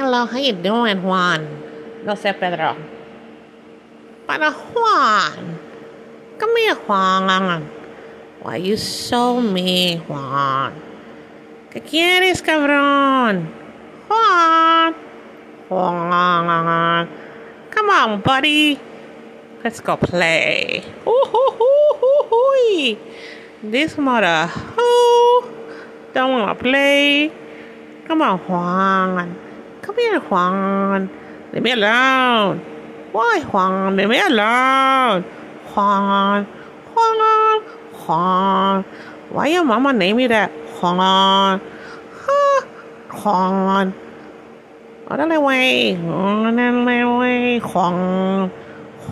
Hello, how you doing, Juan? No sé, Pedro. Para Juan. Come here, Juan. Why you so mean, Juan? ¿Qué quieres, cabrón? Juan. Juan. Come on, buddy. Let's go play. Ooh, This mother who don't wanna play. Come on, Juan. Come here, Juan. Leave me alone. Why, Juan? Leave me alone. Juan. Juan. Juan. Why your mama name you that? Juan. Huh? Juan. Órale, güey. Órale, güey. Juan.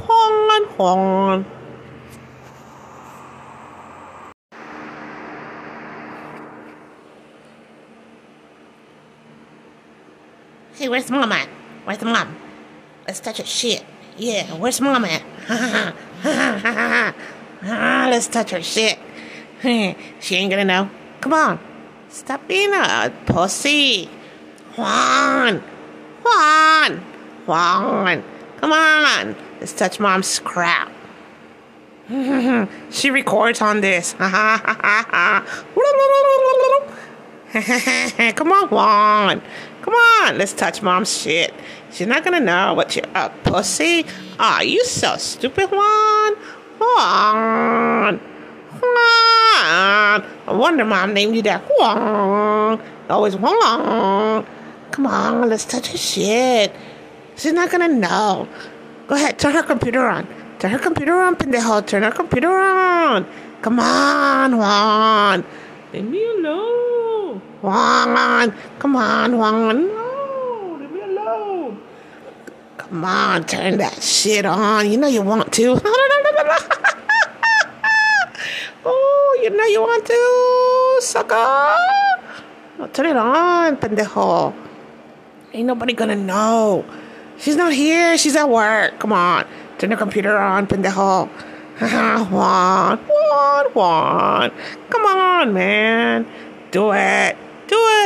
Juan. Juan. Hey, where's mom at? Where's mom? Let's touch her shit. Yeah, where's mom at? Let's touch her shit. she ain't gonna know. Come on. Stop being a pussy. Juan. Juan. Juan. Come on. Let's touch mom's crap. she records on this. Come on. Come on, let's touch mom's shit. She's not gonna know what you're a pussy. Aw, oh, you so stupid, Juan. Juan. Juan. I wonder mom named you that. Juan. Always Juan. Come on, let's touch her shit. She's not gonna know. Go ahead, turn her computer on. Turn her computer on, pendejo. Turn her computer on. Come on, Juan. Leave me alone. Juan, come on, Juan. No, leave me alone. Come on, turn that shit on. You know you want to. oh, you know you want to, sucker. Oh, turn it on, pendejo. Ain't nobody gonna know. She's not here. She's at work. Come on. Turn the computer on, pendejo. Juan, Juan, Juan. Come on, man. Do it.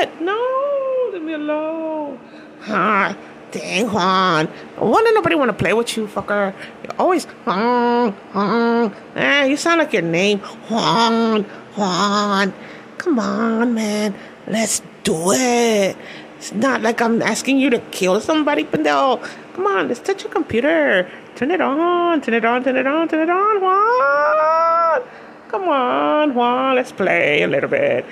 It. No, leave me alone. Ah, dang, Juan. Why does nobody want to play with you, fucker? You're always, Juan, Juan. Eh, you sound like your name. Juan, Juan. Come on, man. Let's do it. It's not like I'm asking you to kill somebody, pendejo. Come on, let's touch your computer. Turn it on, turn it on, turn it on, turn it on, Juan. Come on, Juan, let's play a little bit.